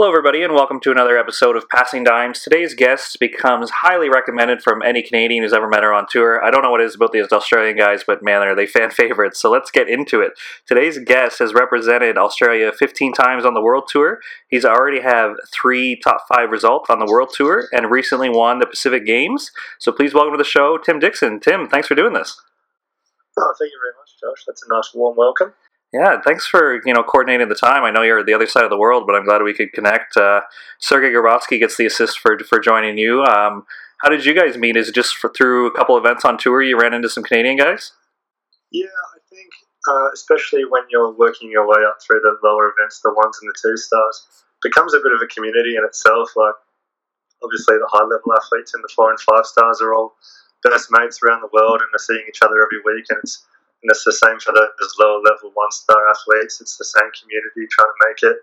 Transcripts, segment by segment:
Hello, everybody, and welcome to another episode of Passing Dimes. Today's guest becomes highly recommended from any Canadian who's ever met her on tour. I don't know what it is about these Australian guys, but man, are they fan favorites. So let's get into it. Today's guest has represented Australia 15 times on the World Tour. He's already have three top five results on the World Tour and recently won the Pacific Games. So please welcome to the show, Tim Dixon. Tim, thanks for doing this. Oh, thank you very much, Josh. That's a nice warm welcome. Yeah, thanks for you know coordinating the time. I know you're the other side of the world, but I'm glad we could connect. Uh, Sergey Grabovski gets the assist for for joining you. Um, how did you guys meet? Is it just for, through a couple events on tour you ran into some Canadian guys? Yeah, I think uh, especially when you're working your way up through the lower events, the ones and the two stars, becomes a bit of a community in itself. Like obviously the high level athletes in the four and five stars are all best mates around the world and are seeing each other every week, and it's and it's the same for the, those lower level one star athletes. It's the same community trying to make it.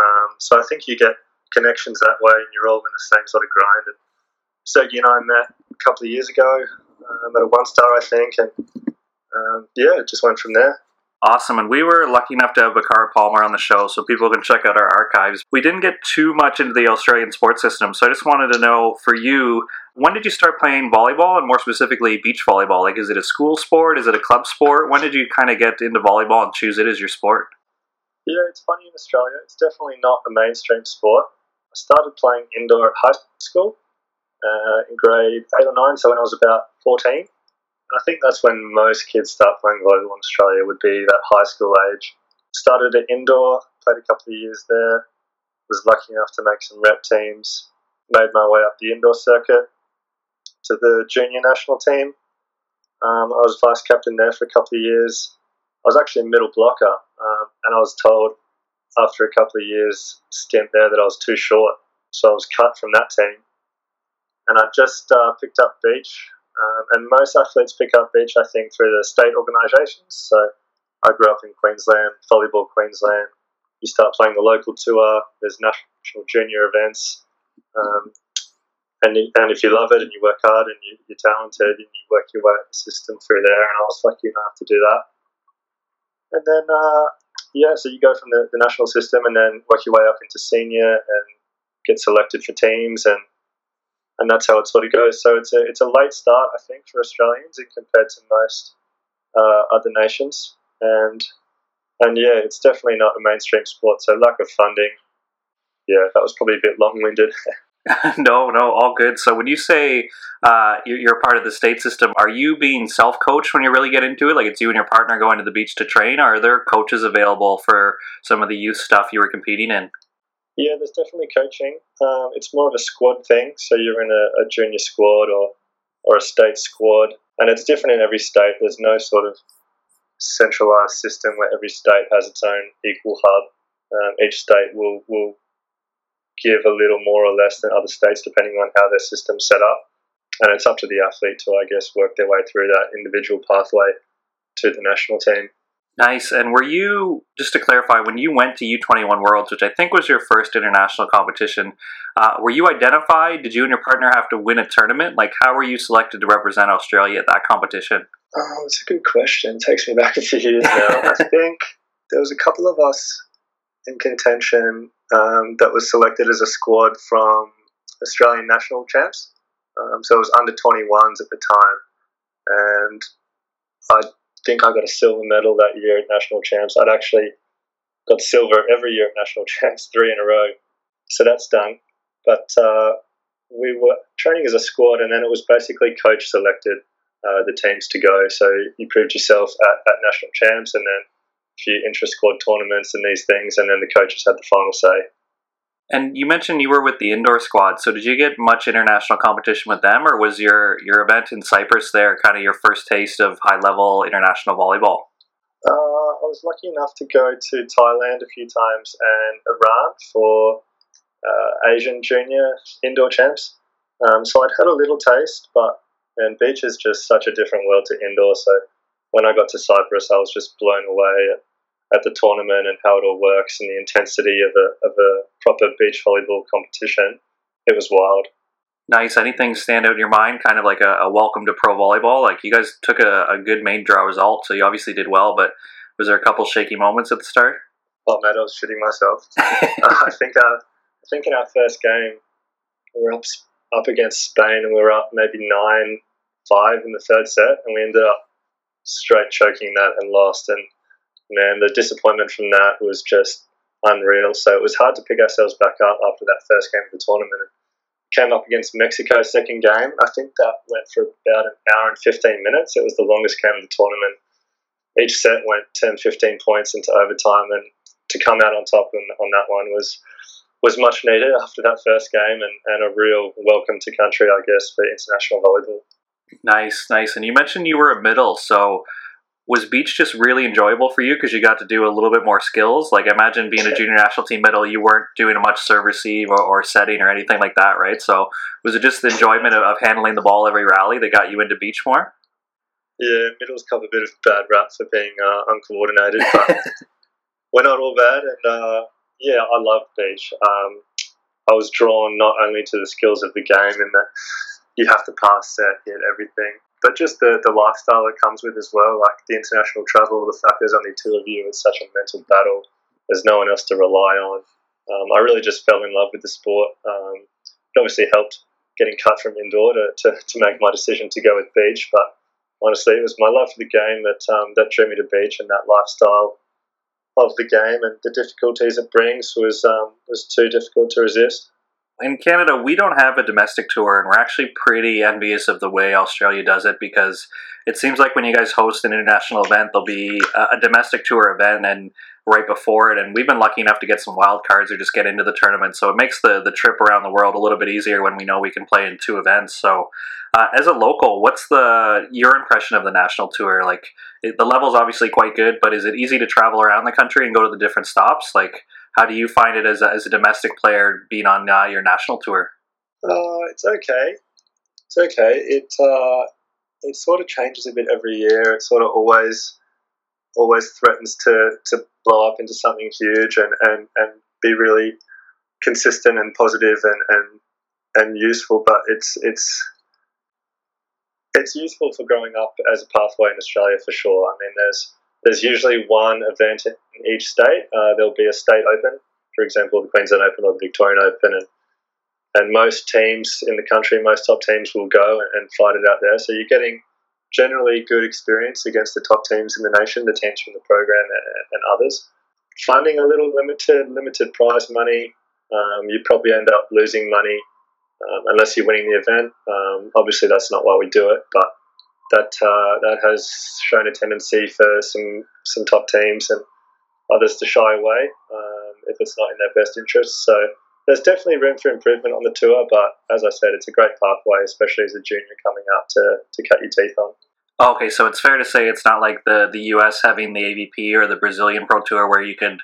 Um, so I think you get connections that way, and you're all in the same sort of grind. And Sergey and I met a couple of years ago um, at a one star, I think, and um, yeah, it just went from there. Awesome. And we were lucky enough to have Becchara Palmer on the show so people can check out our archives. We didn't get too much into the Australian sports system, so I just wanted to know for you, when did you start playing volleyball and more specifically beach volleyball? Like, is it a school sport? Is it a club sport? When did you kind of get into volleyball and choose it as your sport? Yeah, it's funny in Australia. It's definitely not a mainstream sport. I started playing indoor at high school uh, in grade 8 or 9, so when I was about 14. I think that's when most kids start playing volleyball in Australia, would be that high school age. Started at indoor, played a couple of years there, was lucky enough to make some rep teams, made my way up the indoor circuit to the junior national team. Um, I was vice captain there for a couple of years. I was actually a middle blocker, um, and I was told after a couple of years stint there that I was too short, so I was cut from that team. And I just uh, picked up beach um, and most athletes pick up beach, I think, through the state organisations. So I grew up in Queensland, Volleyball Queensland. You start playing the local tour, there's national junior events. Um, and, and if you love it and you work hard and you, are talented and you work your way up the system through there, and I was lucky enough to do that. And then, uh, yeah, so you go from the, the national system and then work your way up into senior and get selected for teams and and that's how it sort of goes. So it's a it's a late start, I think, for Australians compared to most uh, other nations, and and yeah, it's definitely not a mainstream sport. So lack of funding, yeah, that was probably a bit long winded. no, no, all good. So when you say uh, you're part of the state system, are you being self coached when you really get into it? Like it's you and your partner going to the beach to train? Or are there coaches available for some of the youth stuff you were competing in? Yeah, there's definitely coaching. Um, it's more of a squad thing, so you're in a, a, junior squad or or a state squad, and it's different in every state. There's no sort of centralized system where every state has its own equal hub. Um, each state will will give a little more or less than other states depending on how their system's set up, and it's up to the athlete to, I guess, work their way through that individual pathway to the national team. Nice. And were you, just to clarify, when you went to U21 Worlds, which I think was your first international competition, uh, were you identified? Did you and your partner have to win a tournament? Like, how were you selected to represent Australia at that competition? Oh, it's a good question. It takes me back a few years now. I think there was a couple of us in contention um, that was selected as a squad from Australian national champs. Um, so it was under 21s at the time. And I think I got a silver medal that year at national champs. I'd actually got silver every year at national champs, three in a row. So that's done. But uh, we were training as a squad, and then it was basically coach selected uh, the teams to go. So you proved yourself at, at national champs, and then a few intra squad tournaments and these things, and then the coaches had the final say. And you mentioned you were with the indoor squad. So did you get much international competition with them, or was your your event in Cyprus there kind of your first taste of high level international volleyball? Uh, I was lucky enough to go to Thailand a few times and Iran for uh, Asian junior indoor champs. Um, so I'd had a little taste, but and beach is just such a different world to indoor. So when I got to Cyprus, I was just blown away at at the tournament and how it all works and the intensity of a, of a proper beach volleyball competition. It was wild. Nice. Anything stand out in your mind? Kind of like a, a welcome to pro volleyball. Like you guys took a, a, good main draw result, so you obviously did well. But was there a couple shaky moments at the start? Oh man, I was shitting myself. uh, I think uh, I think in our first game, we were up up against Spain and we were up maybe nine five in the third set, and we ended up straight choking that and lost. And man, the disappointment from that was just unreal. So it was hard to pick ourselves back up after that first game of the tournament. Came up against Mexico second game. I think that went for about an hour and 15 minutes. It was the longest game of the tournament. Each set went 10, 15 points into overtime, and to come out on top on, on that one was was much needed after that first game and, and a real welcome to country, I guess, for international volleyball. Nice, nice. And you mentioned you were a middle, so was beach just really enjoyable for you because you got to do a little bit more skills? Like, imagine being a junior national team middle, you weren't doing much serve receive or, or setting or anything like that, right? So, was it just the enjoyment of, of, handling the ball every rally that got you into beach more? Yeah, middles cop a bit of bad rap for being uh, uncoordinated, but we're not all bad. And uh, yeah, I love beach. Um, I was drawn not only to the skills of the game and that you have to pass, set, hit everything, but just the, the lifestyle that comes with as well, like the international travel, the fact there's only two of you, it's such a mental battle. There's no one else to rely on. Um, I really just fell in love with the sport. Um, it obviously helped getting cut from indoor to, to, to, make my decision to go with beach, but honestly, it was my love for the game that um, that drew me to beach and that lifestyle of the game and the difficulties it brings was um, was too difficult to resist in Canada, we don't have a domestic tour, and we're actually pretty envious of the way Australia does it because it seems like when you guys host an international event, there'll be a, domestic tour event and right before it, and we've been lucky enough to get some wild cards or just get into the tournament, so it makes the the trip around the world a little bit easier when we know we can play in two events. So, uh, as a local, what's the your impression of the national tour? Like, it, the level's obviously quite good, but is it easy to travel around the country and go to the different stops? Like how do you find it as a, as a domestic player being on uh, your national tour? Uh, it's okay. It's okay. It uh, it sort of changes a bit every year. It sort of always always threatens to, to blow up into something huge and, and, and be really consistent and positive and, and and useful. But it's it's it's useful for growing up as a pathway in Australia for sure. I mean, there's there's usually one event in each state. Uh, there'll be a state open, for example, the Queensland Open or the Victorian Open, and and most teams in the country, most top teams will go and fight it out there. So you're getting generally good experience against the top teams in the nation, the teams from the program and, and others. Funding a little limited, limited prize money. Um, you probably end up losing money um, unless you're winning the event. Um, obviously, that's not why we do it, but that uh, that has shown a tendency for some some top teams and others to shy away um, if it's not in their best interest. So there's definitely room for improvement on the tour, but as I said, it's a great pathway, especially as a junior coming up to, to cut your teeth on. Okay, so it's fair to say it's not like the, the US having the AVP or the Brazilian Pro Tour where you could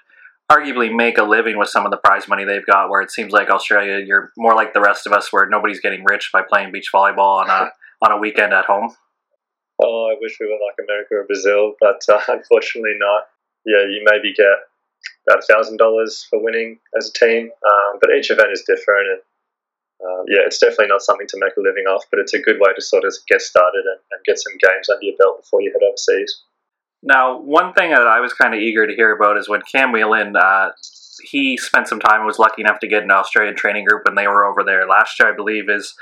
arguably make a living with some of the prize money they've got, where it seems like Australia, you're more like the rest of us where nobody's getting rich by playing beach volleyball on a, on a weekend at home. Oh, I wish we were like America or Brazil, but uh, unfortunately not. Yeah, you maybe get about thousand dollars for winning as a team, um, but each event is different, and um, yeah, it's definitely not something to make a living off. But it's a good way to sort of get started and, and get some games under your belt before you head overseas. Now, one thing that I was kind of eager to hear about is when Cam Whelan, uh, he spent some time was lucky enough to get an Australian training group when they were over there last year, I believe, is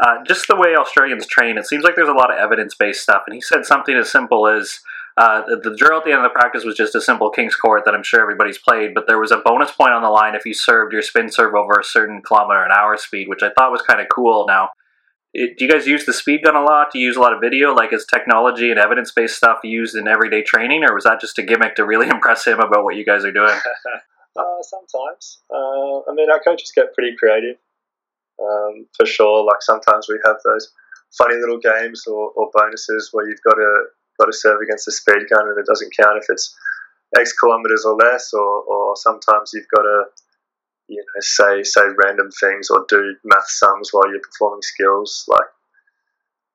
uh, just the way Australians train. It seems like there's a lot of evidence based stuff. And he said something as simple as uh, the, the, drill at the end of the practice was just a simple King's Court that I'm sure everybody's played, but there was a bonus point on the line if you served your spin serve over a certain kilometer an hour speed, which I thought was kind of cool. Now, it, do you guys use the speed gun a lot? Do you use a lot of video? Like, is technology and evidence based stuff used in everyday training, or was that just a gimmick to really impress him about what you guys are doing? uh, sometimes. Uh, I mean, our coaches get pretty creative um, for sure. Like sometimes we have those funny little games or, or bonuses where you've got to got to serve against a speed gun and it doesn't count if it's X kilometers or less, or, or sometimes you've got to you know say say random things or do math sums while you're performing skills. Like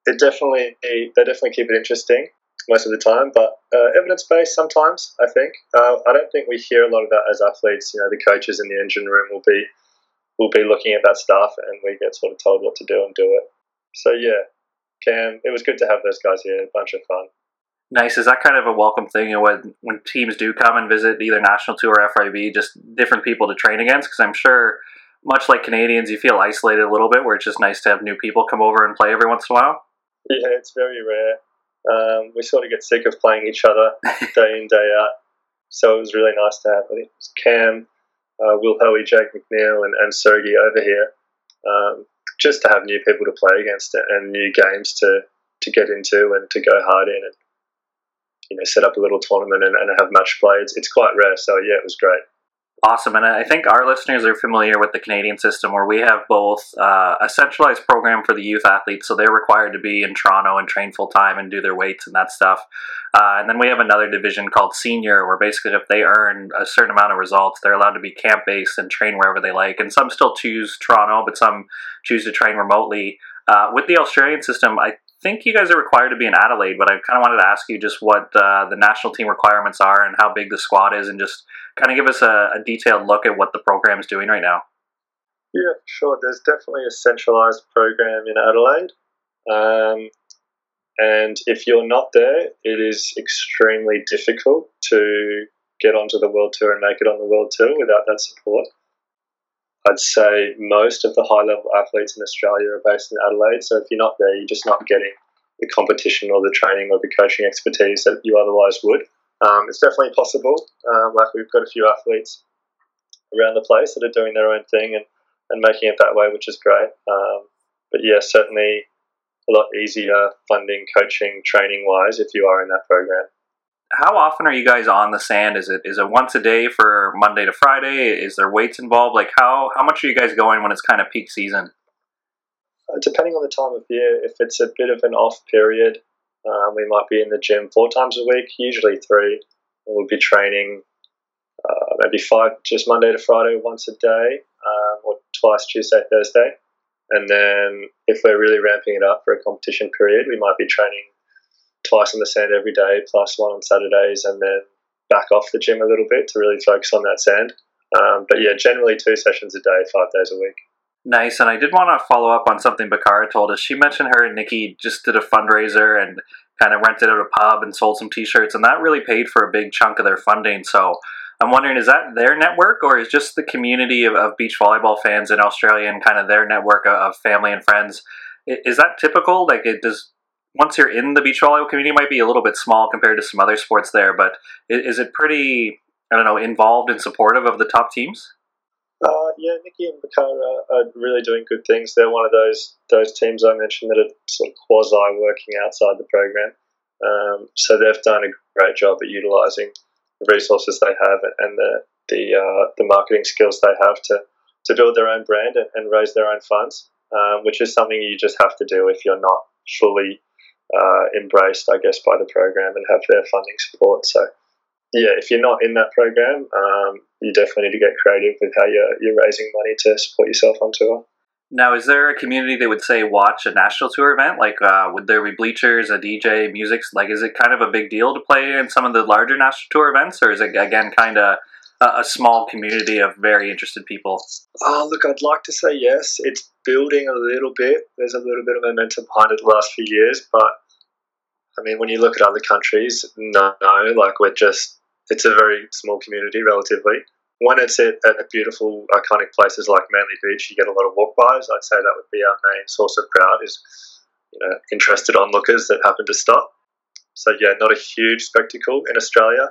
it definitely they definitely keep it interesting most of the time, but uh, evidence based sometimes. I think uh, I don't think we hear a lot of that as athletes. You know, the coaches in the engine room will be we'll be looking at that stuff and we get sort of told what to do and do it. So yeah, Cam, it was good to have those guys here. A bunch of fun. Nice. Is that kind of a welcome thing when when teams do come and visit either national tour or FIVB, just different people to train against? Because I'm sure much like Canadians, you feel isolated a little bit, where it's just nice to have new people come over and play every once in a while? Yeah, it's very rare. Um, we sort of get sick of playing each other day in, day out. So it was really nice to have I think it was Cam, uh, Will Hoey, Jake McNeil, and, and Sergey over here. Um, just to have new people to play against and new games to, to get into and to go hard in and you know set up a little tournament and, and have match play. It's, it's quite rare. So yeah, it was great. Awesome. And I think our listeners are familiar with the Canadian system where we have both uh, a centralized program for the youth athletes, so they're required to be in Toronto and train full time and do their weights and that stuff. Uh, and then we have another division called senior where basically if they earn a certain amount of results, they're allowed to be camp based and train wherever they like. And some still choose Toronto, but some choose to train remotely. Uh, with the Australian system, I think you guys are required to be in Adelaide, but I kind of wanted to ask you just what uh, the national team requirements are and how big the squad is, and just kind of give us a, a detailed look at what the program is doing right now. Yeah, sure. There's definitely a centralized program in Adelaide. Um, and if you're not there, it is extremely difficult to get onto the World Tour and make it on the World Tour without that support. I'd say most of the high level athletes in Australia are based in Adelaide. So if you're not there, you're just not getting the competition or the training or the coaching expertise that you otherwise would. Um, it's definitely possible. Um, like we've got a few athletes around the place that are doing their own thing and, and making it that way, which is great. Um, but yeah, certainly a lot easier funding, coaching, training wise if you are in that program how often are you guys on the sand? Is it is it once a day for Monday to Friday? Is there weights involved? Like how how much are you guys going when it's kind of peak season? Uh, depending on the time of year, if it's a bit of an off period, um, we might be in the gym four times a week, usually three. We'll be training uh, maybe five, just Monday to Friday, once a day, um, or twice Tuesday, Thursday. And then if we're really ramping it up for a competition period, we might be training twice on the sand every day, plus one on Saturdays, and then back off the gym a little bit to really focus on that sand. Um, but yeah, generally two sessions a day, five days a week. Nice. And I did want to follow up on something Becchara told us. She mentioned her and Nikki just did a fundraiser and kind of rented out a pub and sold some t shirts, and that really paid for a big chunk of their funding. So I'm wondering, is that their network or is just the community of, of beach volleyball fans in Australia and kind of their network of, of family and friends? Is that typical? Like, it does once you're in the beach volleyball community, might be a little bit small compared to some other sports there, but is it pretty, I don't know, involved and supportive of the top teams? Uh, yeah, Nikki and Becchara are really doing good things. They're one of those those teams I mentioned that are sort of quasi working outside the program. Um, so they've done a great job at utilising the resources they have and the the uh, the marketing skills they have to to build their own brand and, and raise their own funds, um, which is something you just have to do if you're not fully uh, embraced, I guess, by the program and have their funding support. So, yeah, if you're not in that program, um, you definitely need to get creative with how you're, you're raising money to support yourself on tour. Now, is there a community that would say watch a national tour event? Like, uh, would there be bleachers, a DJ, music? Like, is it kind of a big deal to play in some of the larger national tour events, or is it again kind of a, small community of very interested people? Oh, look, I'd like to say yes. It's building a little bit. There's a little bit of momentum behind it the last few years, but I mean, when you look at other countries, no, no, like we're just, it's a very small community relatively. When it's at, at beautiful, iconic places like Manly Beach, you get a lot of walk-bys. I'd say that would be our main source of crowd is, you know, interested onlookers that happen to stop. So yeah, not a huge spectacle in Australia.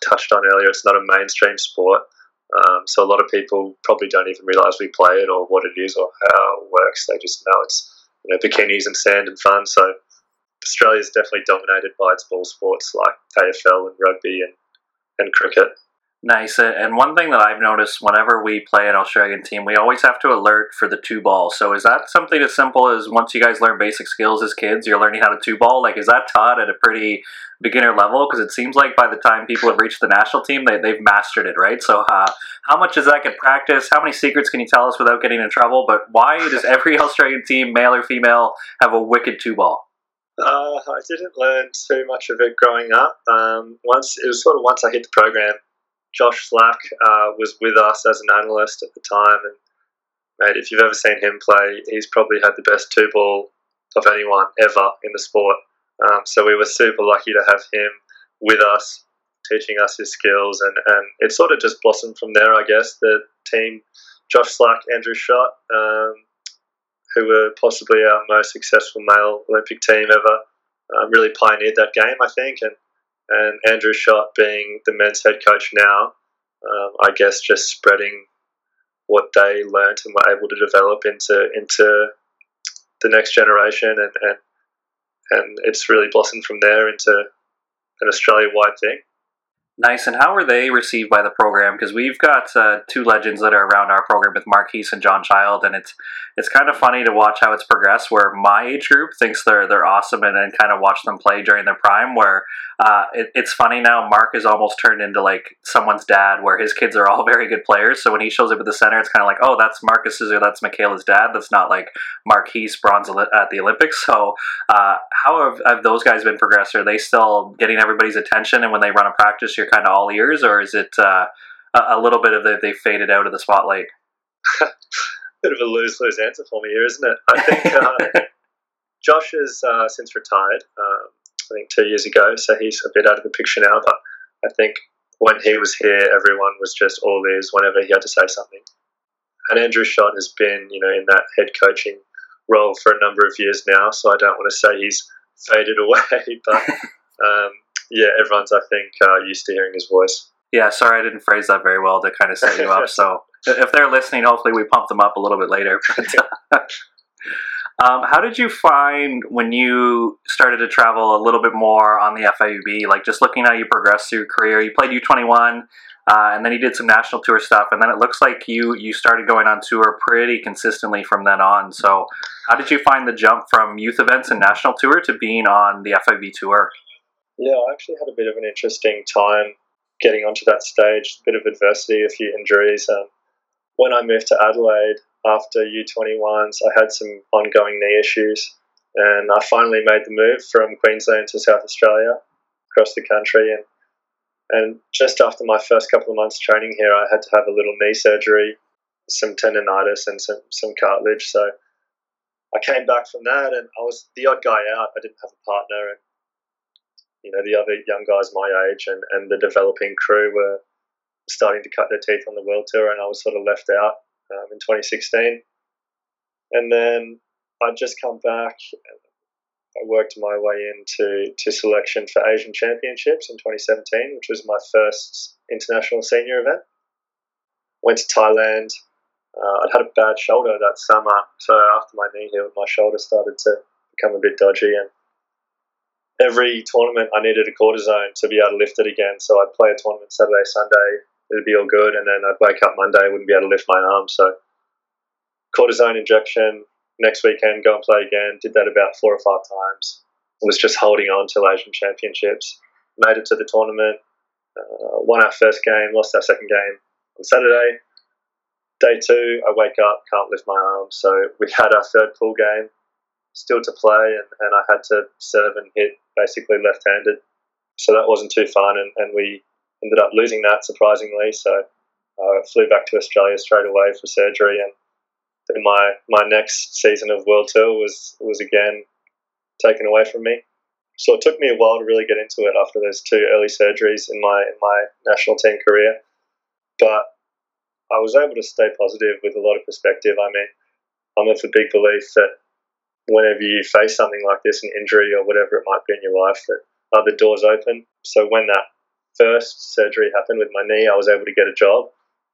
Touched on earlier, it's not a mainstream sport. Um, so a lot of people probably don't even realise we play it or what it is or how it works. They just know it's you know bikinis and sand and fun. So Australia is definitely dominated by its ball sports like AFL and rugby and, and cricket. Nice. And one thing that I've noticed whenever we play an Australian team, we always have to alert for the two ball. So is that something as simple as once you guys learn basic skills as kids, you're learning how to two ball? Like, is that taught at a pretty beginner level? Because it seems like by the time people have reached the national team, they, they've mastered it, right? So uh, how much does that get practiced? How many secrets can you tell us without getting in trouble? But why does every Australian team, male or female, have a wicked two ball? Uh, I didn't learn too much of it growing up. Um, once it was sort of once I hit the program, Josh Slack uh, was with us as an analyst at the time, and mate, if you've ever seen him play, he's probably had the best two ball of anyone ever in the sport. Um, so we were super lucky to have him with us, teaching us his skills, and, and it sort of just blossomed from there. I guess the team Josh Slack, Andrew Schacht, um, who were possibly our most successful male Olympic team ever. Um, really pioneered that game, I think, and and Andrew Schacht being the men's head coach now, um, I guess just spreading what they learnt and were able to develop into into the next generation, and and, and it's really blossomed from there into an Australia wide thing. Nice. And how were they received by the program? Because we've got uh, two legends that are around our program with Mark Heese and John Child, and it's it's kind of funny to watch how it's progressed. Where my age group thinks they're they're awesome, and then kind of watch them play during their prime. Where uh, it, it's funny now, Mark is almost turned into like someone's dad, where his kids are all very good players. So when he shows up at the center, it's kind of like, oh, that's Marcus's or that's Michaela's dad. That's not like Mark Heese bronze at the Olympics. So uh, how have, have those guys been progressed? Are they still getting everybody's attention? And when they run a practice, you're kind of all ears, or is it uh, a little bit of the, they faded out of the spotlight? bit of a lose lose answer for me here, isn't it? I think uh, Josh has uh, since retired. Um, I think two years ago, so he's a bit out of the picture now. But I think when he was here, everyone was just all ears whenever he had to say something. And Andrew Schacht has been, you know, in that head coaching role for a number of years now. So I don't want to say he's faded away, but um, yeah, everyone's I think uh, used to hearing his voice. Yeah, sorry I didn't phrase that very well to kind of set you up. So if they're listening, hopefully we pump them up a little bit later. But, um, how did you find when you started to travel a little bit more on the FIVB? Like just looking how you progressed through your career, you played U21. Uh, and then you did some national tour stuff, and then it looks like you you started going on tour pretty consistently from then on. So, how did you find the jump from youth events and national tour to being on the FIVB tour? Yeah, I actually had a bit of an interesting time getting onto that stage. A bit of adversity, a few injuries. Um, when I moved to Adelaide after U21s, I had some ongoing knee issues, and I finally made the move from Queensland to South Australia, across the country, and and just after my first couple of months training here, I had to have a little knee surgery, some tendonitis, and some some cartilage. So I came back from that, and I was the odd guy out. I didn't have a partner, and you know the other young guys my age and, and the developing crew were starting to cut their teeth on the world tour, and I was sort of left out um, in 2016. And then I'd just come back. I worked my way into to selection for Asian Championships in 2017, which was my first international senior event. Went to Thailand. Uh, I'd had a bad shoulder that summer, so after my knee healed, my shoulder started to become a bit dodgy, and every tournament I needed a cortisone to be able to lift it again. So I'd play a tournament Saturday, Sunday, it'd be all good, and then I'd wake up Monday, wouldn't be able to lift my arm. So cortisone injection next weekend, go and play again. Did that about four or five times. Was just holding on till Asian Championships. Made it to the tournament. Uh, won our first game, lost our second game on Saturday. Day two, I wake up, can't lift my arm. So we had our third pool game still to play, and, and I had to serve and hit basically left handed. So that wasn't too fun, and, and we ended up losing that surprisingly. So I uh, flew back to Australia straight away for surgery, and then my, my next season of World Tour was, was again taken away from me. So it took me a while to really get into it after those two early surgeries in my in my national team career. But I was able to stay positive with a lot of perspective. I mean, I'm of the big belief that whenever you face something like this, an injury or whatever it might be in your life, that other doors open. So when that first surgery happened with my knee, I was able to get a job,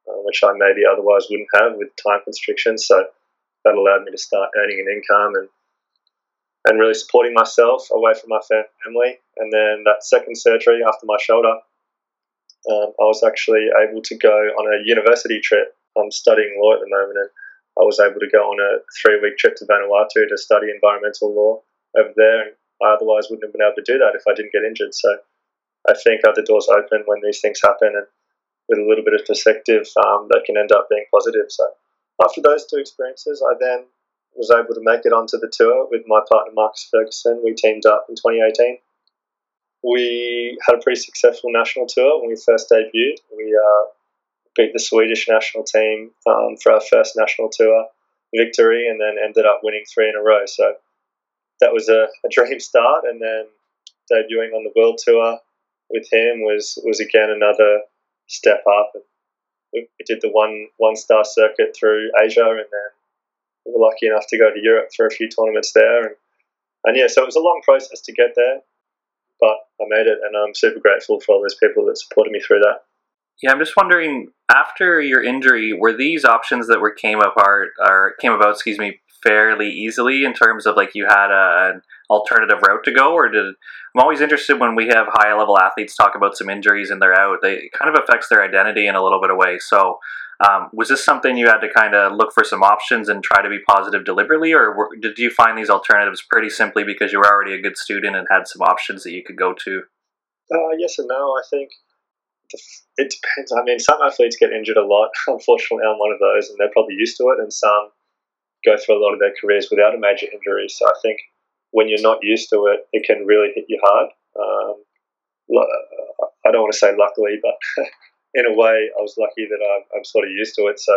uh, which I maybe otherwise wouldn't have with time constrictions. So that allowed me to start earning an income and and really supporting myself away from my family. And then that second surgery after my shoulder, um, I was actually able to go on a university trip. I'm studying law at the moment, and I was able to go on a three week trip to Vanuatu to study environmental law over there. And I otherwise wouldn't have been able to do that if I didn't get injured. So I think other doors open when these things happen, and with a little bit of perspective, um, that can end up being positive. So after those two experiences, I then was able to make it onto the tour with my partner Marcus Ferguson. We teamed up in 2018. We had a pretty successful national tour when we first debuted. We uh, beat the Swedish national team um, for our first national tour victory, and then ended up winning three in a row. So that was a, a dream start, and then debuting on the world tour with him was was again another step up. We, we did the one one star circuit through Asia, and then we were lucky enough to go to Europe for a few tournaments there, and and yeah, so it was a long process to get there, but I made it, and I'm super grateful for all those people that supported me through that. Yeah, I'm just wondering. After your injury, were these options that were came apart or came about? Excuse me, fairly easily in terms of like you had a, an alternative route to go, or did? I'm always interested when we have high level athletes talk about some injuries and they're out. They it kind of affects their identity in a little bit of way. So, um, was this something you had to kind of look for some options and try to be positive deliberately, or were, did you find these alternatives pretty simply because you were already a good student and had some options that you could go to? Uh, yes and no. I think it depends. I mean, some athletes get injured a lot. Unfortunately, I'm one of those, and they're probably used to it. And some go through a lot of their careers without a major injury. So I think when you're not used to it, it can really hit you hard. Um, I don't want to say luckily, but in a way, I was lucky that I'm, I'm sort of used to it. So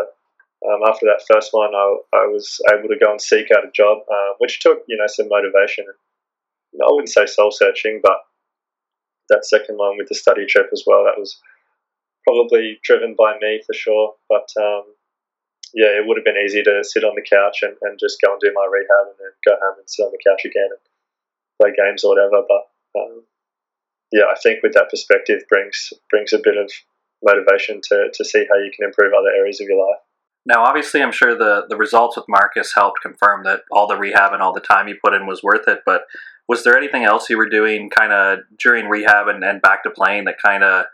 um, after that first one, I, I, was able to go and seek out a job, uh, which took you know some motivation. I wouldn't say soul searching, but that second one with the study trip as well, that was probably driven by me for sure. But um, yeah, it would have been easy to sit on the couch and, and just go and do my rehab and then go home and sit on the couch again and play games or whatever. But um, yeah, I think with that perspective brings brings a bit of motivation to, to see how you can improve other areas of your life. Now, obviously, I'm sure the, the results with Marcus helped confirm that all the rehab and all the time you put in was worth it. But was there anything else you were doing kind of during rehab and, and back to playing that kind of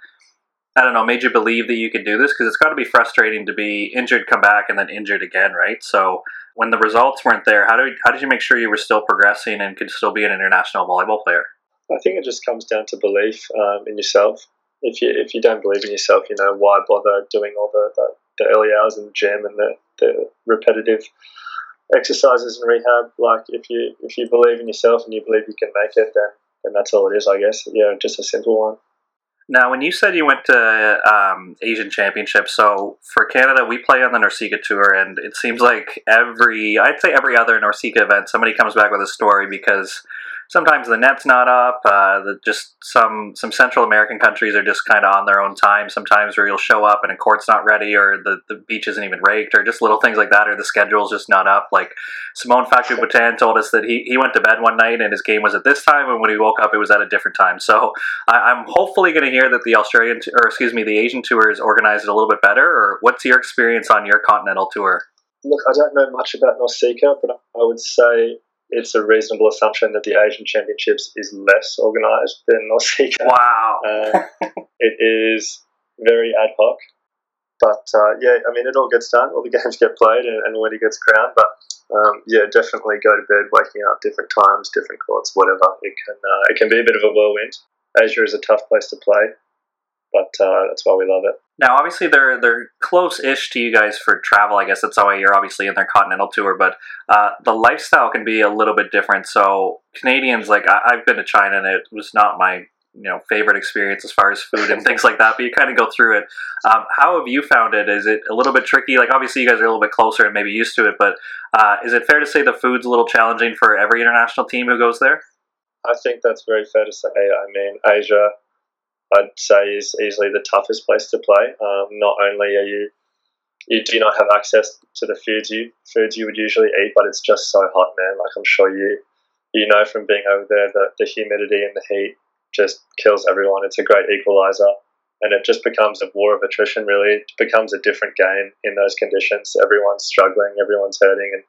I don't know, made you believe that you could do this? Because it's got to be frustrating to be injured, come back, and then injured again, right? So when the results weren't there, how did how did you make sure you were still progressing and could still be an international volleyball player? I think it just comes down to belief um, in yourself. If you if you don't believe in yourself, you know why bother doing all the, the, the early hours in the gym and the, the repetitive exercises and rehab. Like if you if you believe in yourself and you believe you can make it, then then that's all it is, I guess. Yeah, just a simple one. Now, when you said you went to um, Asian Championships, so for Canada, we play on the NORCECA Tour, and it seems like every, I'd say every other NORCECA event, somebody comes back with a story because sometimes the net's not up. Uh, the, just some some Central American countries are just kind of on their own time. Sometimes where you'll show up and a court's not ready, or the, the beach isn't even raked, or just little things like that, or the schedule's just not up. Like Simone Fatou-Boutin told us that he, he went to bed one night and his game was at this time, and when he woke up, it was at a different time. So I, am hopefully going to hear that the Australian, or excuse me, the Asian tour is organized a little bit better. Or what's your experience on your continental tour? Look, I don't know much about NORCECA, but I would say it's a reasonable assumption that the Asian Championships is less organised than NORCECA. Wow. Uh, it is very ad hoc. But uh, yeah, I mean, it all gets done. All the games get played, and, and when he gets crowned. But um, yeah, definitely go to bed, waking up different times, different courts, whatever. It can uh, it can be a bit of a whirlwind. Asia is a tough place to play, but uh, that's why we love it. Now, obviously, they're they're close-ish to you guys for travel. I guess that's why you're obviously in their continental tour. But uh, the lifestyle can be a little bit different. So Canadians, like I, have been to China, and it was not my you know favorite experience as far as food and things like that. But you kind of go through it. Um, how have you found it? Is it a little bit tricky? Like obviously, you guys are a little bit closer and maybe used to it. But uh, is it fair to say the food's a little challenging for every international team who goes there? I think that's very fair to say. I mean, Asia I'd say is easily the toughest place to play. Um, not only are you you do not have access to the foods you foods you would usually eat, but it's just so hot, man. Like I'm sure you you know from being over there that the humidity and the heat just kills everyone. It's a great equalizer, and it just becomes a war of attrition. Really, it becomes a different game in those conditions. Everyone's struggling, everyone's hurting, and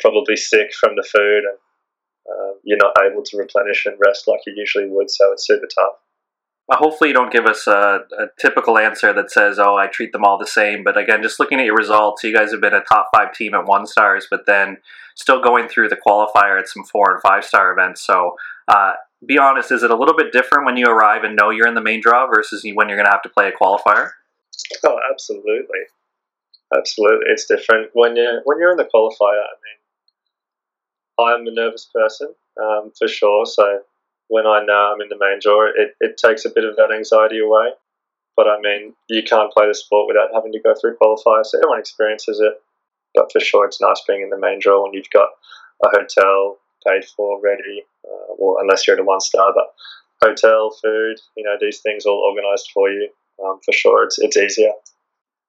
probably sick from the food, and uh, you're not able to replenish and rest like you usually would. So it's super tough. Hopefully, you don't give us a, a, typical answer that says, "Oh, I treat them all the same." But again, just looking at your results, you guys have been a top five team at one stars, but then still going through the qualifier at some four and five star events. So, uh, be honest, is it a little bit different when you arrive and know you're in the main draw versus when you're going to have to play a qualifier? Oh, absolutely, absolutely, it's different when you're when you're in the qualifier. I mean, I'm a nervous person um, for sure, so when I know I'm in the main draw, it, it takes a bit of that anxiety away. But I mean, you can't play the sport without having to go through qualifiers. So everyone experiences it. But for sure, it's nice being in the main draw when you've got a hotel paid for, ready. Uh, well, unless you're at a one star, but hotel, food, you know, these things all organised for you. Um, for sure, it's it's easier.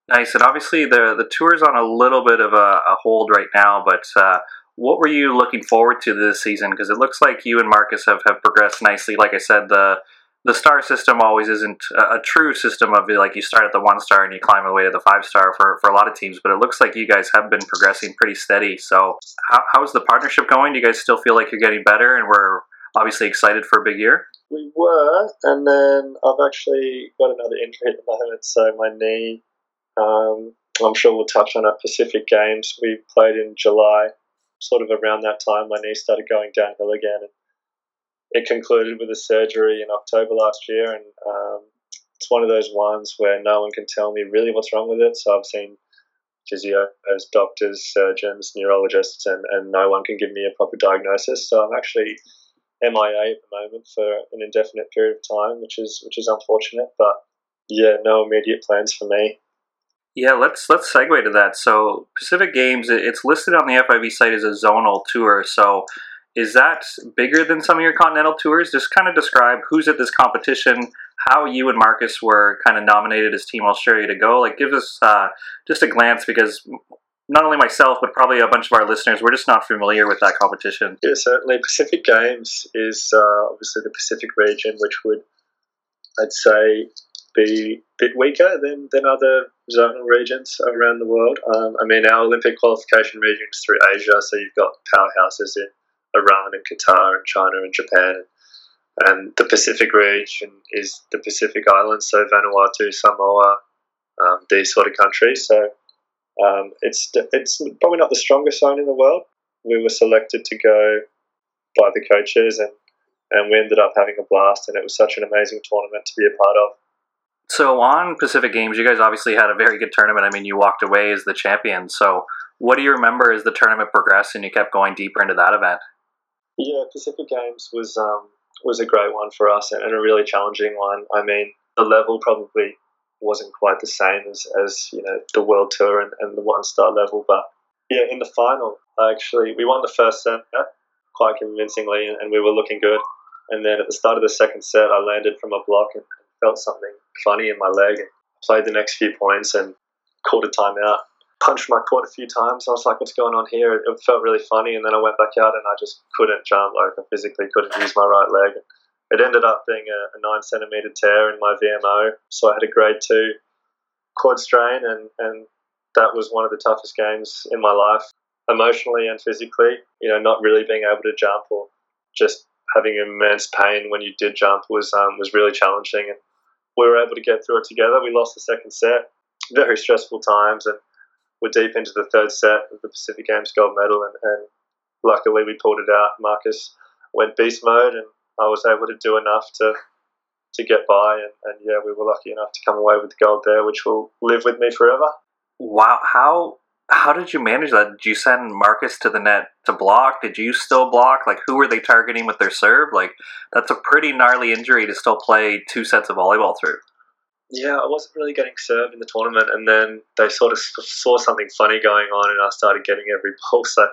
Nice, and obviously the the tour's on a little bit of a, a hold right now. But uh, what were you looking forward to this season? Because it looks like you and Marcus have, have progressed nicely. Like I said, the the star system always isn't a, a, true system of like you start at the one star and you climb the way to the five star for, for a lot of teams, but it looks like you guys have been progressing pretty steady. So, how, how's the partnership going? Do you guys still feel like you're getting better and we're obviously excited for a big year? We were, and then I've actually got another injury at the moment, so my knee. Um, I'm sure we'll touch on at Pacific Games. We played in July, sort of around that time. My knee started going downhill again, and it concluded with a surgery in October last year, and um, it's one of those ones where no one can tell me really what's wrong with it. So I've seen physios, doctors, surgeons, neurologists, and, and no one can give me a proper diagnosis. So I'm actually MIA at the moment for an indefinite period of time, which is which is unfortunate. But yeah, no immediate plans for me. Yeah, let's let's segue to that. So Pacific Games, it's listed on the FIVB site as a zonal tour. So is that bigger than some of your continental tours? Just kind of describe who's at this competition, how you and Marcus were kind of nominated as Team Australia to go. Like, give us uh, just a glance because not only myself, but probably a bunch of our listeners, we're just not familiar with that competition. Yeah, certainly. Pacific Games is uh, obviously the Pacific region, which would, I'd say, be a bit weaker than, than other zonal regions around the world. Um, I mean, our Olympic qualification region is through Asia, so you've got powerhouses in Iran and Qatar and China and Japan. And the Pacific region is the Pacific Islands, so Vanuatu, Samoa, um, these sort of countries. So um, it's it's probably not the strongest zone in the world. We were selected to go by the coaches, and and we ended up having a blast. And it was such an amazing tournament to be a part of. So on Pacific Games, you guys obviously had a very good tournament. I mean, you walked away as the champion. So what do you remember as the tournament progressed and you kept going deeper into that event? Yeah, Pacific Games was um, was a great one for us and, a really challenging one. I mean, the level probably wasn't quite the same as, as you know the World Tour and, and the one star level, but yeah, in the final, actually, we won the first set quite convincingly, and, and we were looking good. And then at the start of the second set, I landed from a block and felt something funny in my leg. And played the next few points and called a timeout punched my quad a few times. I was like, what's going on here? It felt really funny. And then I went back out and I just couldn't jump. Like, I physically couldn't use my right leg. It ended up being a, a nine centimeter tear in my VMO. So I had a grade two quad strain. And, and that was one of the toughest games in my life, emotionally and physically. You know, not really being able to jump or just having immense pain when you did jump was um, was really challenging. And we were able to get through it together. We lost the second set, very stressful times, and we're deep into the third set of the Pacific Games gold medal, and, and luckily we pulled it out. Marcus went beast mode, and I was able to do enough to to get by, and, and yeah, we were lucky enough to come away with the gold there, which will live with me forever. Wow, how how did you manage that? Did you send Marcus to the net to block? Did you still block? Like, who were they targeting with their serve? Like, that's a pretty gnarly injury to still play two sets of volleyball through yeah, I wasn't really getting served in the tournament, and then they sort of saw something funny going on, and I started getting every ball. So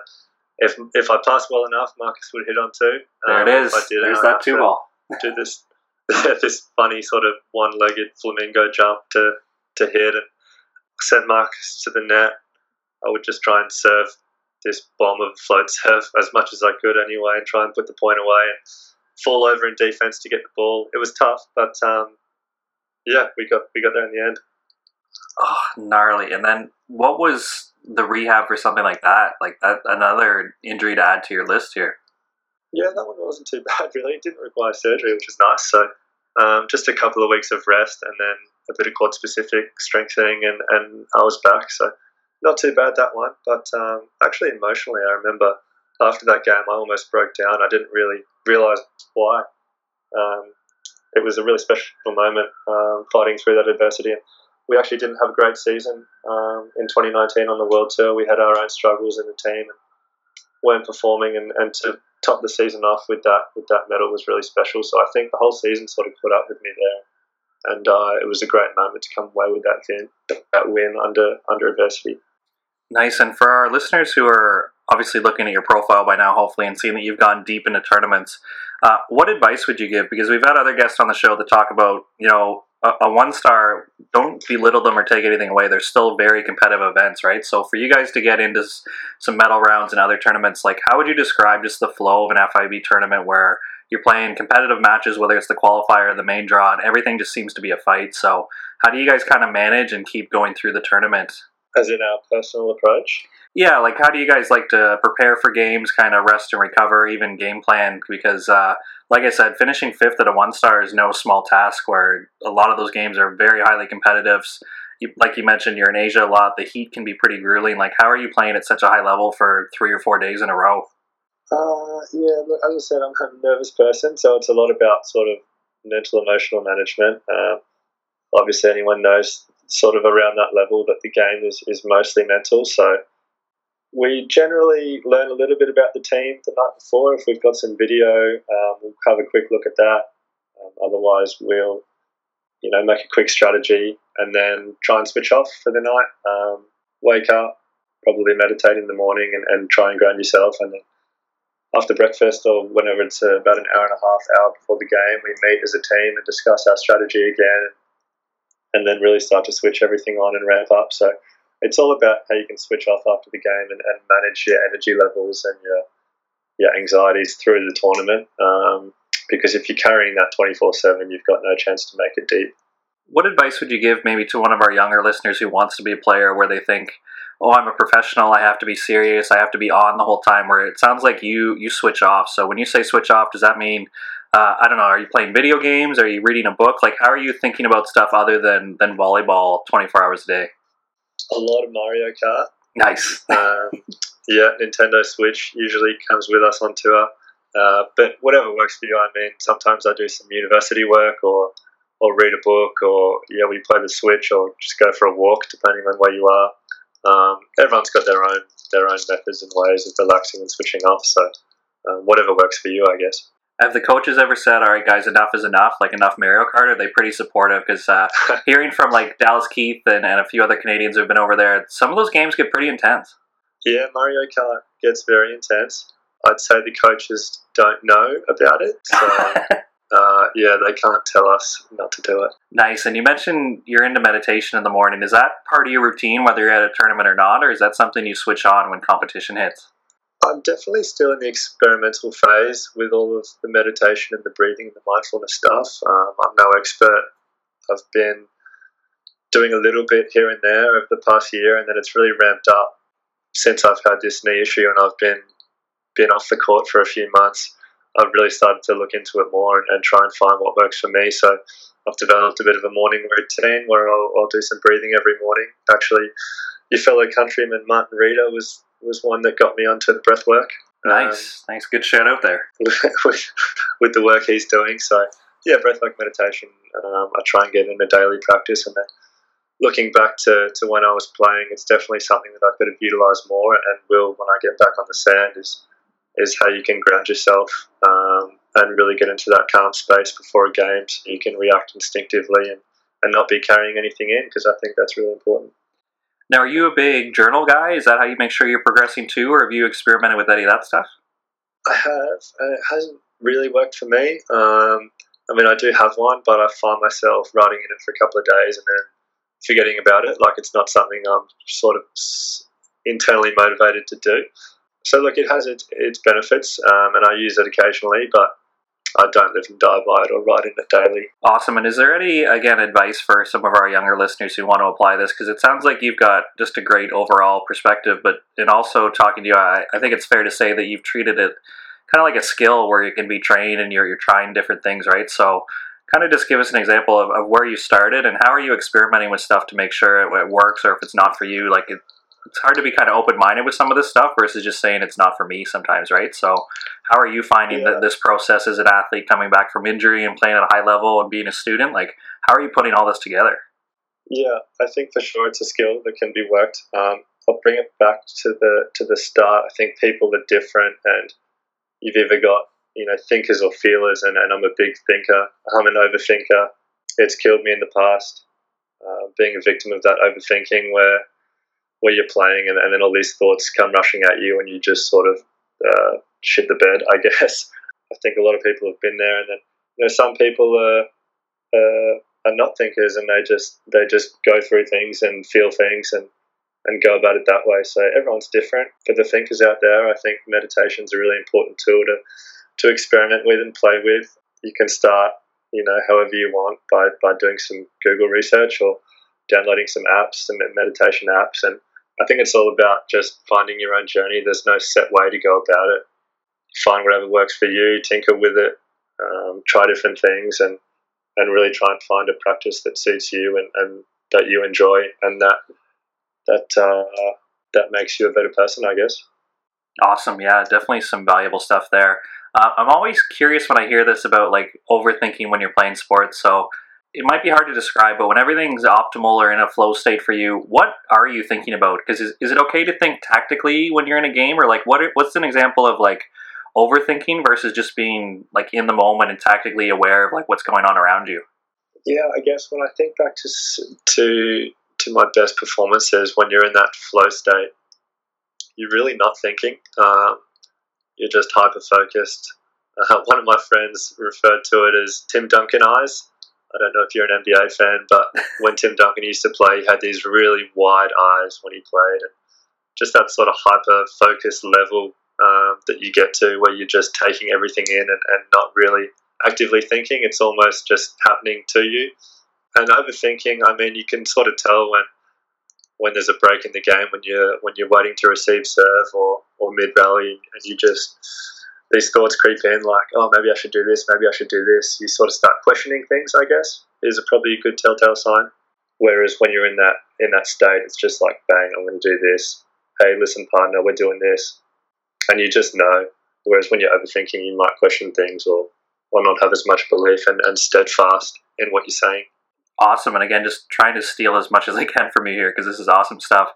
if if I passed well enough, Marcus would hit on two. There um, it is. Did, There's that two ball. do this this funny sort of one-legged flamingo jump to to hit, and send Marcus to the net. I would just try and serve this bomb of float serve as much as I could anyway, and try and put the point away and fall over in defense to get the ball. It was tough, but um, yeah, we got we got there in the end. Oh, gnarly! And then what was the rehab for something like that? Like that, another injury to add to your list here. Yeah, that one wasn't too bad really. It didn't require surgery, which is nice. So um, just a couple of weeks of rest and then a bit of quad specific strengthening, and, and I was back. So not too bad that one. But um, actually, emotionally, I remember after that game, I almost broke down. I didn't really realize why. Um, it was a really special moment um, fighting through that adversity. We actually didn't have a great season um, in 2019 on the World Tour. We had our own struggles in the team and weren't performing, and, and to top the season off with that with that medal was really special. So I think the whole season sort of put up with me there, and uh, it was a great moment to come away with that that win under under adversity. Nice. And for our listeners who are obviously looking at your profile by now, hopefully, and seeing that you've gone deep into tournaments, uh, what advice would you give? Because we've had other guests on the show that talk about, you know, a, a one star, don't belittle them or take anything away. They're still very competitive events, right? So for you guys to get into some medal rounds and other tournaments, like how would you describe just the flow of an FIVB tournament where you're playing competitive matches, whether it's the qualifier or the main draw, and everything just seems to be a fight. So how do you guys kind of manage and keep going through the tournament? As in our personal approach? Yeah, like how do you guys like to prepare for games, kind of rest and recover, even game plan? Because, uh, like I said, finishing fifth at a one star is no small task. Where a lot of those games are very highly competitive. You, like you mentioned, you're in Asia a lot. The heat can be pretty grueling. Like, how are you playing at such a high level for three or four days in a row? Uh, yeah, look, as I said, I'm a nervous person, so it's a lot about sort of mental, emotional management. Uh, obviously, anyone knows sort of around that level that the game is, is mostly mental. So we generally learn a little bit about the team the night before. If we've got some video, um, we'll have a quick look at that. Um, otherwise, we'll you know make a quick strategy and then try and switch off for the night. Um, wake up, probably meditate in the morning, and, and try and ground yourself. And then after breakfast or whenever it's about an hour and a half hour before the game, we meet as a team and discuss our strategy again, and then really start to switch everything on and ramp up. So it's all about how you can switch off after the game and, and manage your energy levels and your your anxieties through the tournament. Um, because if you're carrying that 24 7, you've got no chance to make it deep. What advice would you give maybe to one of our younger listeners who wants to be a player where they think, oh, I'm a professional, I have to be serious, I have to be on the whole time, where it sounds like you, you switch off. So when you say switch off, does that mean, uh, I don't know, are you playing video games? Are you reading a book? Like, how are you thinking about stuff other than, than volleyball 24 hours a day? a lot of Mario Kart. Nice. um, yeah, Nintendo Switch usually comes with us on tour. Uh, but whatever works for you. I mean, sometimes I do some university work or or read a book or yeah, we play the Switch or just go for a walk, depending on where you are. Um, everyone's got their own their own methods and ways of relaxing and switching off. So um, whatever works for you, I guess have the coaches ever said, "All right, guys, enough is enough"? Like enough Mario Kart? Are they pretty supportive? Because uh, hearing from like Dallas Keith and, and a few other Canadians who've been over there, some of those games get pretty intense. Yeah, Mario Kart gets very intense. I'd say the coaches don't know about it. So, uh, yeah, they can't tell us not to do it. Nice. And you mentioned you're into meditation in the morning. Is that part of your routine, whether you're at a tournament or not, or is that something you switch on when competition hits? I'm definitely still in the experimental phase with all of the meditation and the breathing and the mindfulness stuff. Um, I'm no expert. I've been doing a little bit here and there over the past year, and then it's really ramped up since I've had this knee issue and I've been been off the court for a few months. I've really started to look into it more and, and try and find what works for me. So I've developed a bit of a morning routine where I'll, I'll do some breathing every morning. Actually, your fellow countryman Martin Reader was was one that got me onto the breath work. Nice, um, nice, good shout out there with, with the work he's doing. So yeah, breathwork meditation. Um, I try and get in a daily practice, and then looking back to, to when I was playing, it's definitely something that I could have utilised more, and will when I get back on the sand is is how you can ground yourself um, and really get into that calm space before a game, so you can react instinctively and, and not be carrying anything in, because I think that's really important. Now, are you a big journal guy? Is that how you make sure you're progressing too, or have you experimented with any of that stuff? I have. It hasn't really worked for me. Um, I mean, I do have one, but I find myself writing in it for a couple of days and then forgetting about it. Like it's not something I'm sort of internally motivated to do. So, look, it has its, its benefits, um, and I use it occasionally, but I don't live and die by it or write in it daily. Awesome. And is there any, again, advice for some of our younger listeners who want to apply this? Because it sounds like you've got just a great overall perspective, but in also talking to you, I, I think it's fair to say that you've treated it kind of like a skill where you can be trained and you're, you're trying different things, right? So, kind of just give us an example of, of where you started and how are you experimenting with stuff to make sure it, it works or if it's not for you, like it, it's hard to be kind of open minded with some of this stuff versus just saying it's not for me sometimes, right? So, how are you finding yeah. that this process as an athlete coming back from injury and playing at a high level and being a student? Like, how are you putting all this together? Yeah, I think for sure it's a skill that can be worked. Um, I'll bring it back to the to the start. I think people are different, and you've either got you know thinkers or feelers, and, and I'm a big thinker. I'm an overthinker. It's killed me in the past. Uh, being a victim of that overthinking, where where you're playing, and, and then all these thoughts come rushing at you, and you just sort of uh, shit the bed. I guess I think a lot of people have been there, and then you know some people are uh, are not thinkers and they just they just go through things and feel things and and go about it that way. So everyone's different. For the thinkers out there, I think meditation is a really important tool to to experiment with and play with. You can start, you know, however you want by by doing some Google research or downloading some apps, some meditation apps, and I think it's all about just finding your own journey. There's no set way to go about it. Find whatever works for you, tinker with it, um, try different things, and and really try and find a practice that suits you and, and that you enjoy and that that uh, that makes you a better person, I guess. Awesome, yeah, definitely some valuable stuff there. Uh, I'm always curious when I hear this about like overthinking when you're playing sports. So it might be hard to describe, but when everything's optimal or in a flow state for you, what are you thinking about? Because is, is it okay to think tactically when you're in a game, or like what what's an example of like overthinking versus just being like in the moment and tactically aware of like what's going on around you? Yeah, I guess when I think back to to to my best performances, when you're in that flow state, you're really not thinking. Um, you're just hyper focused. Uh, one of my friends referred to it as Tim Duncan eyes I don't know if you're an NBA fan, but when Tim Duncan used to play, he had these really wide eyes when he played. And just that sort of hyper focused level um, that you get to where you're just taking everything in and, and not really actively thinking. It's almost just happening to you. And overthinking, I mean, you can sort of tell when when there's a break in the game when you're when you're waiting to receive serve or, or mid rally and you just these thoughts creep in like, oh, maybe I should do this, maybe I should do this. You sort of start questioning things, I guess, is probably a good telltale sign. Whereas when you're in that in that state, it's just like, bang, I'm going to do this. Hey, listen, partner, we're doing this, and you just know. Whereas when you're overthinking, you might question things or or not have as much belief and, and steadfast in what you're saying. Awesome, and again, just trying to steal as much as I can from you here because this is awesome stuff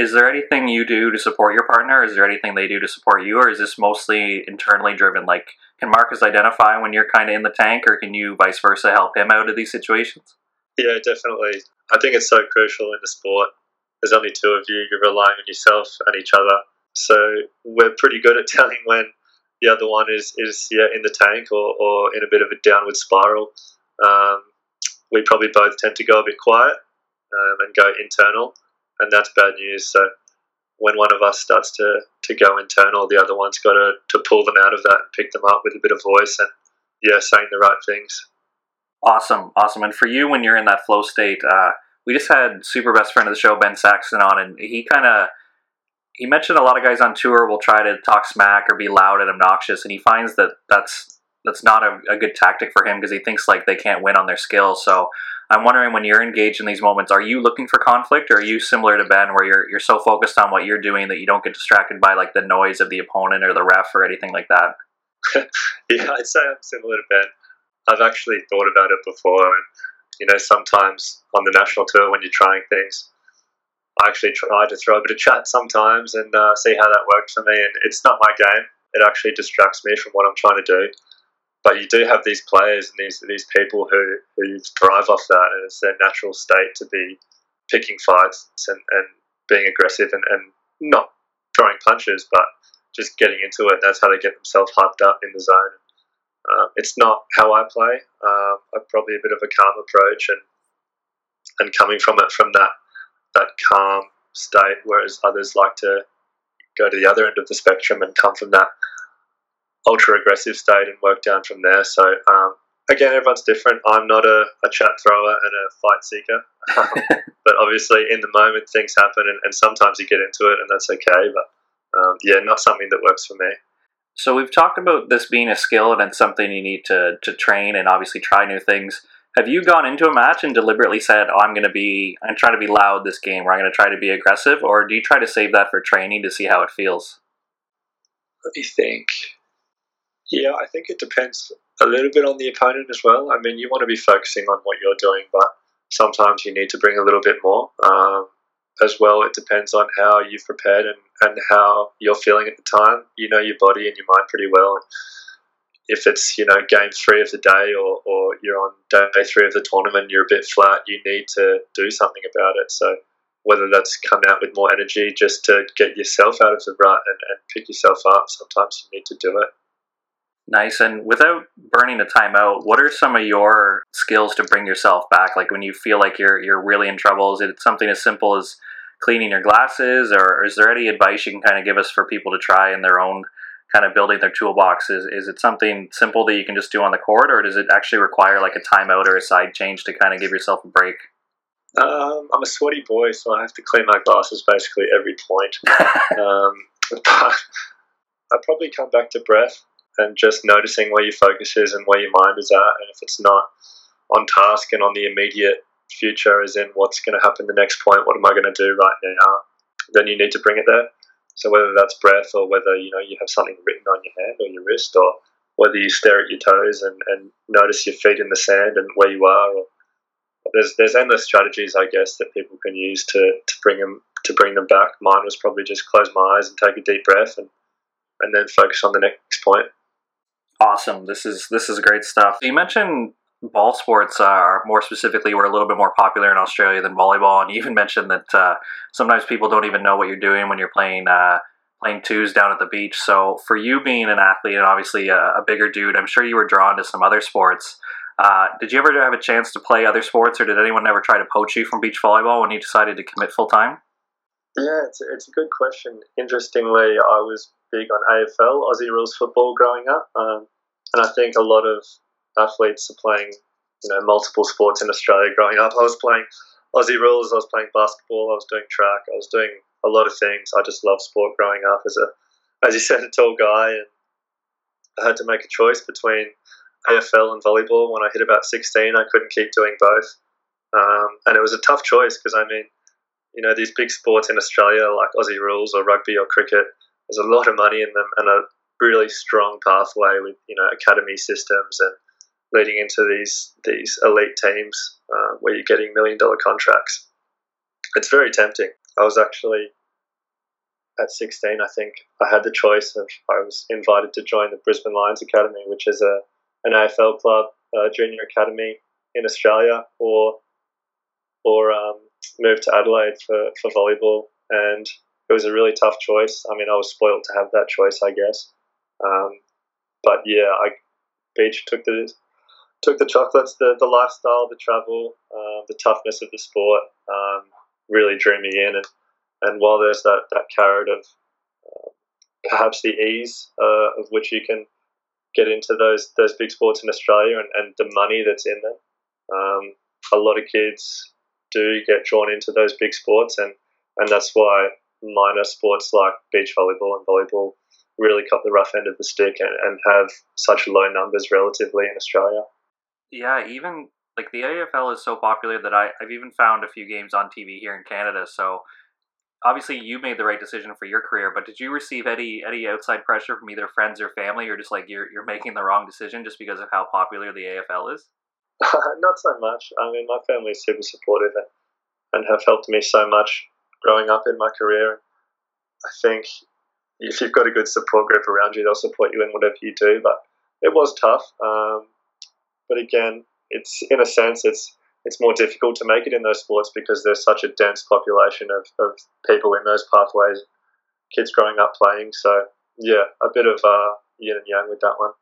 is there anything you do to support your partner? Is there anything they do to support you, or is this mostly internally driven? Like, can Marcus identify when you're kind of in the tank, or can you vice versa help him out of these situations? Yeah, definitely. I think it's so crucial in the sport. There's only two of you. You're relying on yourself and each other. So we're pretty good at telling when the other one is is yeah in the tank or, or in a bit of a downward spiral. Um, we probably both tend to go a bit quiet um, and go internal and that's bad news. So when one of us starts to, to go internal, the other one's got to, to pull them out of that and pick them up with a bit of voice and, yeah, saying the right things. Awesome, awesome. And for you, when you're in that flow state, uh, we just had super best friend of the show, Ben Saxton, on, and he kind of he mentioned a lot of guys on tour will try to talk smack or be loud and obnoxious, and he finds that that's that's not a, a good tactic for him because he thinks like they can't win on their skill. So I'm wondering when you're engaged in these moments, are you looking for conflict, or are you similar to Ben, where you're you're so focused on what you're doing that you don't get distracted by like the noise of the opponent or the ref or anything like that? yeah, I'd say I'm similar to Ben. I've actually thought about it before, and you know, sometimes on the national tour when you're trying things, I actually try to throw a bit of chat sometimes and uh, see how that works for me. And it's not my game; it actually distracts me from what I'm trying to do but you do have these players and these these people who, who thrive off that, and it's their natural state to be picking fights and, and being aggressive and, and not throwing punches, but just getting into it. That's how they get themselves hyped up in the zone. Uh, it's not how I play. Uh, I'm probably a bit of a calm approach, and and coming from it from that that calm state, whereas others like to go to the other end of the spectrum and come from that ultra aggressive state and work down from there. So um, again, everyone's different. I'm not a, a chat thrower and a fight seeker, but obviously in the moment things happen, and, and, sometimes you get into it, and that's okay. But um, yeah, not something that works for me. So we've talked about this being a skill and it's something you need to to train and obviously try new things. Have you gone into a match and deliberately said, "Oh, I'm going to be, I'm trying to be loud this game, or I'm going to try to be aggressive," or do you try to save that for training to see how it feels? Let me think. Yeah, I think it depends a little bit on the opponent as well. I mean, you want to be focusing on what you're doing, but sometimes you need to bring a little bit more. Um, as well, it depends on how you've prepared and, and how you're feeling at the time. You know your body and your mind pretty well. If it's, you know, game three of the day or, or you're on day three of the tournament, you're a bit flat, you need to do something about it. So whether that's come out with more energy just to get yourself out of the rut and, and pick yourself up, sometimes you need to do it. Nice. And without burning a timeout, what are some of your skills to bring yourself back? Like when you feel like you're you're really in trouble, is it something as simple as cleaning your glasses, or is there any advice you can kind of give us for people to try in their own kind of building their toolbox? Is is it something simple that you can just do on the court, or does it actually require like a timeout or a side change to kind of give yourself a break? Um, I'm a sweaty boy, so I have to clean my glasses basically every point. um, I probably come back to breath and just noticing where your focus is and where your mind is at. And if it's not on task and on the immediate future, as in what's going to happen the next point, what am I going to do right now, then you need to bring it there. So whether that's breath or whether you know you have something written on your hand or your wrist or whether you stare at your toes and, and notice your feet in the sand and where you are or there's there's endless strategies I guess that people can use to, to bring them to bring them back. Mine was probably just close my eyes and take a deep breath and and then focus on the next point. Awesome. This is this is great stuff. You mentioned ball sports are more specifically were a little bit more popular in Australia than volleyball, and you even mentioned that uh, sometimes people don't even know what you're doing when you're playing uh, playing twos down at the beach. So for you being an athlete and obviously a, a bigger dude, I'm sure you were drawn to some other sports. Uh, did you ever have a chance to play other sports, or did anyone ever try to poach you from beach volleyball when you decided to commit full time? Yeah, it's it's a good question. Interestingly, I was big on AFL, Aussie rules football, growing up, um, and I think a lot of athletes are playing, you know, multiple sports in Australia. Growing up, I was playing Aussie rules, I was playing basketball, I was doing track, I was doing a lot of things. I just love sport growing up as a, as you said, a tall guy, and I had to make a choice between AFL and volleyball. When I hit about 16, I couldn't keep doing both. Um, and it was a tough choice because, I mean, you know, these big sports in Australia like Aussie rules or rugby or cricket, there's a lot of money in them and a really strong pathway with, you know, academy systems and leading into these, these elite teams uh, where you're getting million dollar contracts. It's very tempting. I was actually at 16, I think I had the choice of I was invited to join the Brisbane Lions Academy, which is a an AFL club, uh, junior academy in Australia, or or um, move to Adelaide for, for volleyball. And it was a really tough choice. I mean, I was spoiled to have that choice, I guess. Um, but yeah, I beach took the took the chocolates, the, the lifestyle, the travel, uh, the toughness of the sport um, really drew me in. And, and while there's that, that carrot of uh, perhaps the ease uh, of which you can get into those those big sports in Australia and, and the money that's in them. Um, a lot of kids do get drawn into those big sports, and, and that's why minor sports like beach volleyball and volleyball really cut the rough end of the stick and, and have such low numbers relatively in Australia. Yeah, even like the AFL is so popular that I, I've even found a few games on TV here in Canada. So obviously you made the right decision for your career, but did you receive any any outside pressure from either friends or family, or just like you're you're making the wrong decision just because of how popular the AFL is? Not so much. I mean, my family is super supportive and, and have helped me so much growing up in my career. I think if you've got a good support group around you, they'll support you in whatever you do. But it was tough. Um, but again, it's in a sense, it's it's more difficult to make it in those sports because there's such a dense population of, of people in those pathways, kids growing up playing. So, yeah, a bit of uh, yin and yang with that one.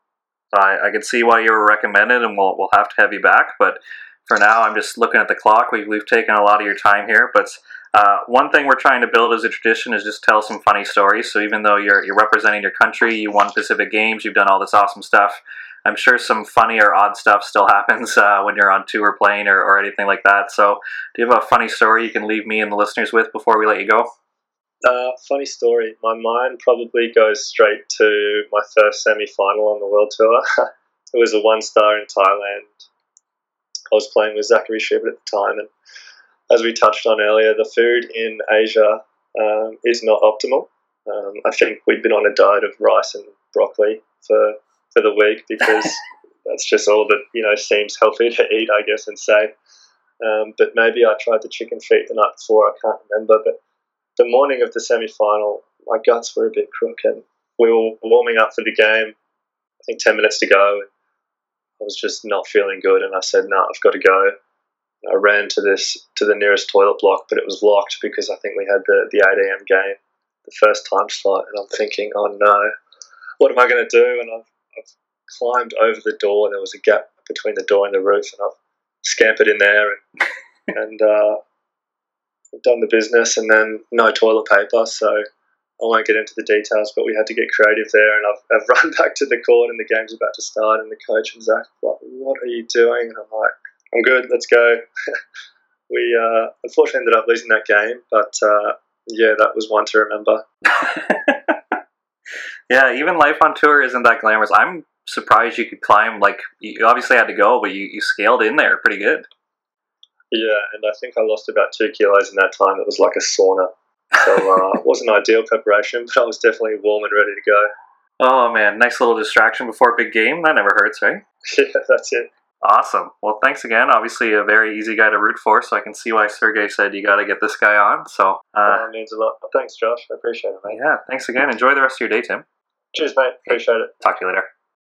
I, I can see why you were recommended, and we'll, we'll have to have you back. But for now, I'm just looking at the clock. We've, we've taken a lot of your time here. But uh, one thing we're trying to build as a tradition is just tell some funny stories. So even though you're, you're representing your country, you won Pacific Games, you've done all this awesome stuff, I'm sure some funny or odd stuff still happens uh, when you're on tour playing or, or anything like that. So, do you have a funny story you can leave me and the listeners with before we let you go? Uh, funny story. My mind probably goes straight to my first semi final on the world tour. it was a one star in Thailand. I was playing with Zachery Schubert at the time, and as we touched on earlier, the food in Asia um, is not optimal. Um, I think we'd been on a diet of rice and broccoli for for the week because that's just all that you know seems healthy to eat, I guess, and safe. Um, but maybe I tried the chicken feet the night before. I can't remember. But the morning of the semi-final, my guts were a bit crooked. We were warming up for the game. I think ten minutes to go. I was just not feeling good, and I said, "No, nah, I've got to go." I ran to this to the nearest toilet block, but it was locked because I think we had the the eight a.m. game, the first time slot, and I'm thinking, "Oh no, what am I going to do?" And I've climbed over the door. And there was a gap between the door and the roof, and I've scampered in there and and uh, done the business. And then no toilet paper, so I won't get into the details. But we had to get creative there, and I've, I've run back to the court, and the game's about to start, and the coach was like, "What are you doing?" And I'm like, "I'm good. Let's go." we uh, unfortunately ended up losing that game, but uh, yeah, that was one to remember. yeah, even life on tour isn't that glamorous. I'm surprised you could climb. Like you obviously had to go, but you, you scaled in there pretty good. Yeah, and I think I lost about two kilos in that time. It was like a sauna, so uh, it wasn't ideal preparation, but I was definitely warm and ready to go. Oh man, nice little distraction before a big game. That never hurts, right? Yeah, that's it. Awesome. Well, thanks again. Obviously, a very easy guy to root for, so I can see why Sergey said you got to get this guy on. So, uh, that means a lot. Thanks, Josh. I appreciate it, mate. Yeah, thanks again. Enjoy the rest of your day, Tim. Cheers, mate. Appreciate it. Talk to you later.